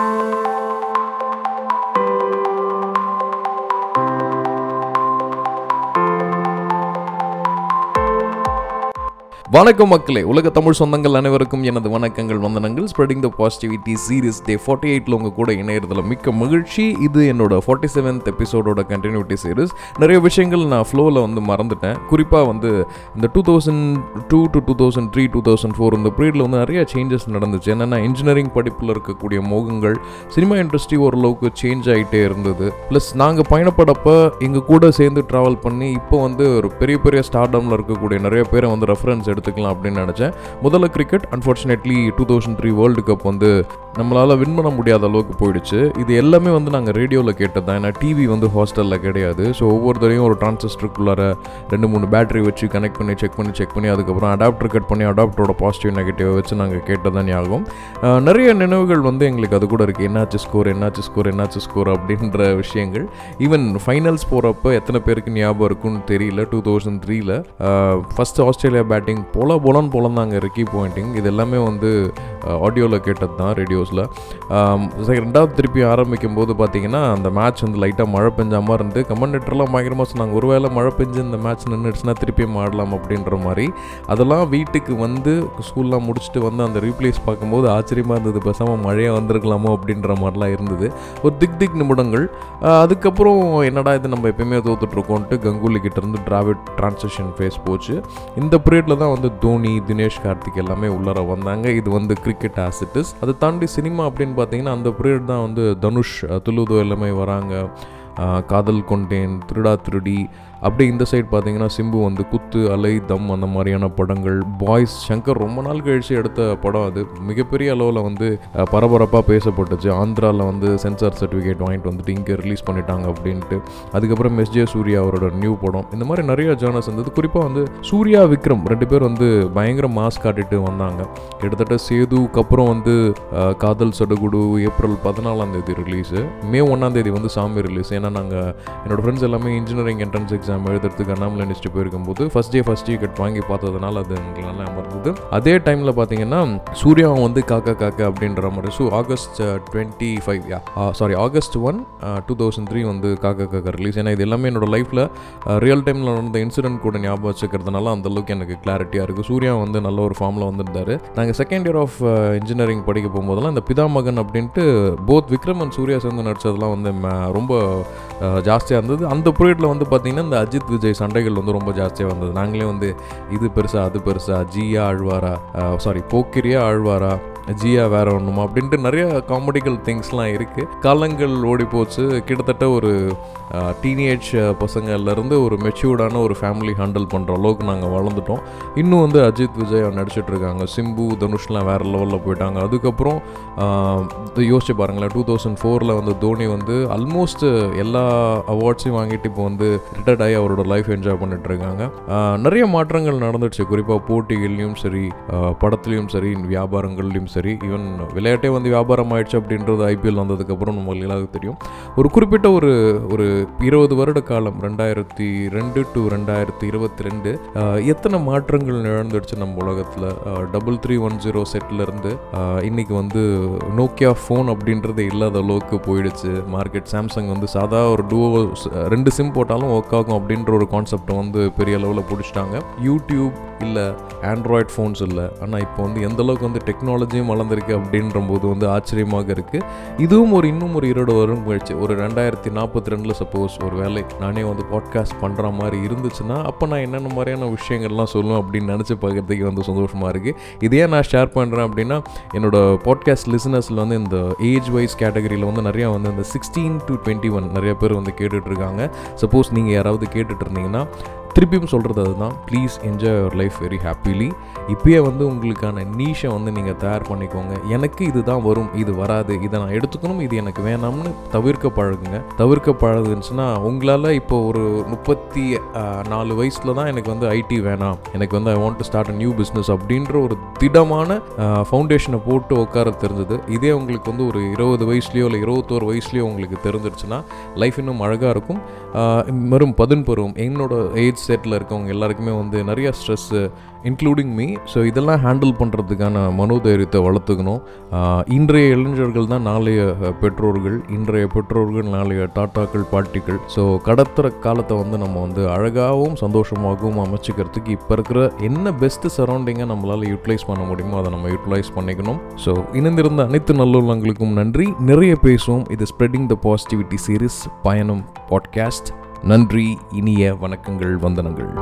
Música வணக்கம் மக்களே. உலக தமிழ் சொந்தங்கள் அனைவருக்கும் எனது வணக்கங்கள் வந்தனங்கள். Spreading the positivity series day forty எயிட்டில் உங்கள் கூட இணையறதுல மிக்க மகிழ்ச்சி. இது என்னோட ஃபார்ட்டி செவன்த் எபிசோடோட கண்டினியூட்டி சீரிஸ் நிறைய விஷயங்கள் நான் ஃப்ளோவில் வந்து மறந்துட்டேன். குறிப்பாக வந்து இந்த two thousand two to two thousand three two thousand four இந்த பீரியடில் வந்து நிறைய சேஞ்சஸ் நடந்துச்சு. என்னென்னா இன்ஜினியரிங் படிப்பில் இருக்கக்கூடிய மோகங்கள் சினிமா இண்டஸ்ட்ரி ஓரளவுக்கு சேஞ்ச் ஆகிட்டே இருந்தது. ப்ளஸ் நாங்கள் பயணப்படப்போ எங்கள் கூட சேர்ந்து ட்ராவல் பண்ணி இப்போ வந்து ஒரு பெரிய பெரிய ஸ்டார்டமில் இருக்கக்கூடிய நிறைய பேரை வந்து ரெஃபரன்ஸ் எடுத்துக்கலாம் அப்படின்னு நினச்சேன். முதல்ல cricket unfortunately two thousand three world cup வந்து நம்மளால் வின் பண்ண முடியாத அளவுக்கு போயிடுச்சு. இது எல்லாமே வந்து நாங்கள் ரேடியோவில் கேட்டது தான் ஏன்னா டிவி வந்து ஹாஸ்டலில் கிடையாது. ஸோ ஒவ்வொருத்தரையும் ஒரு டிரான்சிஸ்டருக்குள்ளார ரெண்டு மூணு பேட்டரி வச்சு கனெக்ட் பண்ணி செக் பண்ணி செக் பண்ணி அதுக்கப்புறம் அடாப்டர் கட் பண்ணி அடாப்டரோட பாசிட்டிவ் நெகட்டிவ் வச்சு நாங்கள் கேட்டதான் ஞாபகம். நிறைய நினைவுகள் வந்து எங்களுக்கு அது கூட இருக்குது என்னாச்சு ஸ்கோர் என்னாச்சு ஸ்கோர் என்னாச்சு ஸ்கோர் அப்படின்ற விஷயங்கள். ஈவன் ஃபைனல்ஸ் போகிறப்ப எத்தனை பேருக்கு ஞாபகம் இருக்குன்னு தெரியல. டூ தௌசண்ட் த்ரீல ஃபஸ்ட் ஆஸ்திரேலியா பேட்டிங் பொல போலன்னு புலந்தாங்க ரிக்கி பாயிண்டிங் இது எல்லாமே வந்து ஆடியோவில் கேட்டது தான் ரேடியோஸில் ரெண்டாவது திருப்பி ஆரம்பிக்கும் போது பார்த்தீங்கன்னா அந்த மேட்ச் வந்து லைட்டாக மழை பெஞ்ச மாதிரி இருந்து கமெண்டேட்டர்லாம் பயங்கரமாக சொன்னாங்க ஒருவேளை மழை பெஞ்சு இந்த மேட்ச் நின்றுடுச்சுன்னா திருப்பியும் ஆடலாம் அப்படின்ற மாதிரி. அதெல்லாம் வீட்டுக்கு வந்து ஸ்கூல்லாம் முடிச்சுட்டு வந்து அந்த ரீப்ளேஸ் பார்க்கும்போது ஆச்சரியமாக இருந்தது. பேசாமல் மழையாக வந்திருக்கலாமோ அப்படின்ற மாதிரிலாம் இருந்தது. ஒரு திக் திக் நிமிடங்கள். அதுக்கப்புறம் என்னடா இது நம்ம எப்பயுமே தோத்துட்ருக்கோன்ட்டு கங்குலி கிட்டேருந்து டிராவிட் டிரான்சிஷன் ஃபேஸ் போச்சு. இந்த பீரியடில் தான் வந்து தோனி தினேஷ் கார்த்திக் எல்லாமே உள்ளார வந்தாங்க. இது வந்து கிரிக்கெட் ஆசிட்டிஸ் அதை தாண்டி சினிமா அப்படின்னு பார்த்தீங்கன்னா அந்த பீரியட் தான் வந்து தனுஷ் துளுதோ எல்லாமே வராங்க. காதல் கொண்டேன் திருடா திருடி அப்படி இந்த சைடு பார்த்தீங்கன்னா சிம்பு வந்து குத்து அலை தம் அந்த மாதிரியான படங்கள். பாய்ஸ் சங்கர் ரொம்ப நாள் கழிச்சு எடுத்த படம் அது. மிகப்பெரிய அளவில் வந்து பரபரப்பாக பேசப்பட்டுச்சு. ஆந்திராவில் வந்து சென்சார் சர்டிஃபிகேட் வாங்கிட்டு வந்துட்டு இங்கே ரிலீஸ் பண்ணிட்டாங்க அப்படின்ட்டு. அதுக்கப்புறம் எஸ் ஜே சூர்யா அவரோட நியூ படம். இந்த மாதிரி நிறைய ஜேர்னல்ஸ் இருந்தது. குறிப்பாக வந்து சூர்யா விக்ரம் ரெண்டு பேர் வந்து பயங்கர மாஸ் காட்டிட்டு வந்தாங்க. கிட்டத்தட்ட சேதுக்கு அப்புறம் வந்து காதல் சடுகுடு ஏப்ரல் பதினாலாம் தேதி ரிலீஸு மே ஒன்றாம் தேதி வந்து சாமி ரிலீஸ் ஏன்னா நாங்கள் என்னோடய ஃப்ரெண்ட்ஸ் எல்லாமே இன்ஜினியரிங் என்ட்ரன்ஸ் எக்ஸாம் எழுதுறதுக்கு அண்ணாமலை யூனிவர்சிட்டி போயிருக்கும்போது ஃபஸ்ட் டே ஃபஸ்ட் டிக்கெட் வாங்கி பார்த்ததுனால அது எங்களுக்கு நல்லா அமர்ந்தது. அதே டைமில் பார்த்தீங்கன்னா சூர்யாவும் வந்து காக்கா காக்கா அப்படின்ற மாதிரி so August twenty five sorry August one two thousand three வந்து காக்கா காக்கா ரிலீஸ் ஏன்னா இது எல்லாமே என்னோட லைஃப்பில் ரியல் டைமில் நடந்த இன்சிடென்ட் கூட ஞாபகம் வச்சுக்கிறதுனால அந்த அளவுக்கு எனக்கு கிளாரிட்டியாக இருக்குது சூர்யா வந்து நல்ல ஒரு ஃபார்மில் வந்திருந்தார். நாங்கள் செகண்ட் இயர் ஆஃப் இன்ஜினியரிங் படிக்க போகும்போதெல்லாம் இந்த பிதாமகன் அப்படின்ட்டு போத் விக்ரம் அண்ட் சூர்யா சேர்ந்து நடித்ததெல்லாம் வந்து ரொம்ப ஜாஸ்தியாக இருந்தது. அந்த பீரியடில் வந்து பார்த்திங்கன்னா இந்த அஜித் விஜய் சண்டைகள் வந்து ரொம்ப ஜாஸ்தியாக வந்தது. நாங்களே வந்து இது பெருசா அது பெருசா ஜியா ஆழ்வாரா சாரி போக்கிரியா ஆழ்வாரா ஜியா வேற ஒன்றுமா அப்படின்ட்டு நிறைய காமெடிக்கல் திங்ஸ்லாம் இருக்குது காலங்கள் ஓடி போச்சு. கிட்டத்தட்ட ஒரு டீனேஜ் பசங்கள்லேருந்து ஒரு மெச்சூர்டான ஒரு ஃபேமிலி ஹேண்டில் பண்ணுற அளவுக்கு நாங்கள் வளர்ந்துட்டோம். இன்னும் வந்து அஜித் விஜய் நடிச்சிட்டு இருக்காங்க. சிம்பு தனுஷ்லாம் வேறு லெவலில் போயிட்டாங்க. அதுக்கப்புறம் இது யோசிச்சு பாருங்களேன். டூ தௌசண்ட் ஃபோரில் வந்து தோனி வந்து ஆல்மோஸ்ட் எல்லா அவார்ட்ஸையும் வாங்கிட்டு இப்போ வந்து ரிட்டையர்ட் ஆகி அவரோட லைஃப் என்ஜாய் பண்ணிட்டு இருக்காங்க. நிறைய மாற்றங்கள் நடந்துச்சு குறிப்பாக போட்டிகள்லையும் சரி படத்துலையும் சரி வியாபாரங்கள்லையும் சரி. ஈவன் விளையாட்டே வந்து வியாபாரம் ஆயிடுச்சு அப்படின்றது ஐபிஎல் வந்ததுக்கப்புறம் நம்மளுக்கு எல்லாருக்கும் தெரியும். ஒரு குறிப்பிட்ட ஒரு ஒரு இருபது வருட காலம் ரெண்டாயிரத்தி ரெண்டு டு ரெண்டாயிரத்தி இருபத்தி ரெண்டு எத்தனை மாற்றங்கள் நிகழ்ந்துடுச்சு நம்ம உலகத்தில்? டபுள் த்ரீ ஒன் ஜீரோ செட்லேருந்து இன்னைக்கு வந்து நோக்கியா ஃபோன் அப்படின்றது இல்லாத அளவுக்கு போயிடுச்சு. மார்க்கெட் சாம்சங் வந்து சாதா ஒரு டூ ரெண்டு சிம் போட்டாலும் ஒர்க் ஆகும் அப்படின்ற ஒரு கான்செப்டை வந்து பெரிய அளவில் பிடிச்சிட்டாங்க. யூடியூப் இல்லை ஆண்ட்ராய்ட் ஃபோன்ஸ் இல்லை. ஆனால் இப்போ வந்து எந்தளவுக்கு வந்து டெக்னாலஜி டெக்னாலஜியும் வளர்ந்துருக்கு அப்படின்ற போது வந்து ஆச்சரியமாக இருக்குது இதுவும் ஒரு இன்னும் ஒரு இருபது வருடம் கழிச்சு ஒரு ரெண்டாயிரத்தி நாற்பத்தி ரெண்டில் சப்போஸ் ஒரு வேலை நானே வந்து பாட்காஸ்ட் பண்ணுற மாதிரி இருந்துச்சுன்னா அப்போ நான் என்னென்ன மாதிரியான விஷயங்கள்லாம் சொல்லுவேன் அப்படின்னு நினச்சி பார்க்குறதுக்கு வந்து சந்தோஷமாக இருக்குது இதே நான் ஷேர் பண்ணுறேன் அப்படின்னா என்னோட பாட்காஸ்ட் லிசனர்ஸில் வந்து இந்த ஏஜ் வைஸ் கேட்டகரியில் வந்து நிறையா வந்து இந்த சிக்ஸ்டீன் டு டுவெண்ட்டி ஒன் நிறைய பேர் வந்து கேட்டுட்ருக்காங்க சப்போஸ் நீங்கள் யாராவது கேட்டுட்ருந்தீங்கன்னா திருப்பியும் சொல்கிறது அதுதான். Please enjoy your life very happily இப்போயே வந்து உங்களுக்கான நீஷை வந்து நீங்கள் தயார் பண்ணிக்கோங்க. எனக்கு இதுதான் வரும் இது வராது இதை நான் எடுத்துக்கணும் இது எனக்கு வேணாம்னு தவிர்க்க பழகுங்க. தவிர்க்க பழகுச்சுன்னா உங்களால் இப்போ ஒரு முப்பத்தி நாலு வயசில் தான் எனக்கு வந்து ஐடி வேணாம். எனக்கு வந்து I want to start a new business அப்படின்ற ஒரு திடமான ஃபவுண்டேஷனை போட்டு உட்கார தெரிஞ்சது. இதே உங்களுக்கு வந்து ஒரு இருபது வயசுலையோ இல்லை இருபத்தோரு வயசுலையோ உங்களுக்கு தெரிஞ்சிருச்சுன்னா லைஃப் இன்னும் அழகாக இருக்கும். வெறும் வரும் பதின் பருவம் என்னோட ஏஜ் செட்டில் இருக்கவங்க எல்லாருக்குமே வந்து நிறைய ஸ்ட்ரெஸ்ஸு இன்க்ளூடிங் மீ ஸோ இதெல்லாம் ஹேண்டில் பண்ணுறதுக்கான மனோதைரியத்தை வளர்த்துக்கணும். இன்றைய இளைஞர்கள் தான் நாளைய பெற்றோர்கள். இன்றைய பெற்றோர்கள் நாளைய டாட்டாக்கள் பாட்டிகள். ஸோ கடத்துகிற காலத்தை வந்து நம்ம வந்து அழகாகவும் சந்தோஷமாகவும் அமைச்சிக்கிறதுக்கு இப்போ இருக்கிற என்ன பெஸ்ட்டு சரௌண்டிங்கை நம்மளால் யூட்டிலைஸ் பண்ண முடியுமோ அதை நம்ம யூட்டிலைஸ் பண்ணிக்கணும். ஸோ இணைந்திருந்த அனைத்து நல்லுள்ளங்களுக்கும் நன்றி. நிறைய பேசுவோம். இது ஸ்ப்ரெட்டிங் த பாசிட்டிவிட்டி சீரிஸ் பயணம் பாட்காஸ்ட் நன்றி இனிய வணக்கங்கள் வந்தனங்கள்.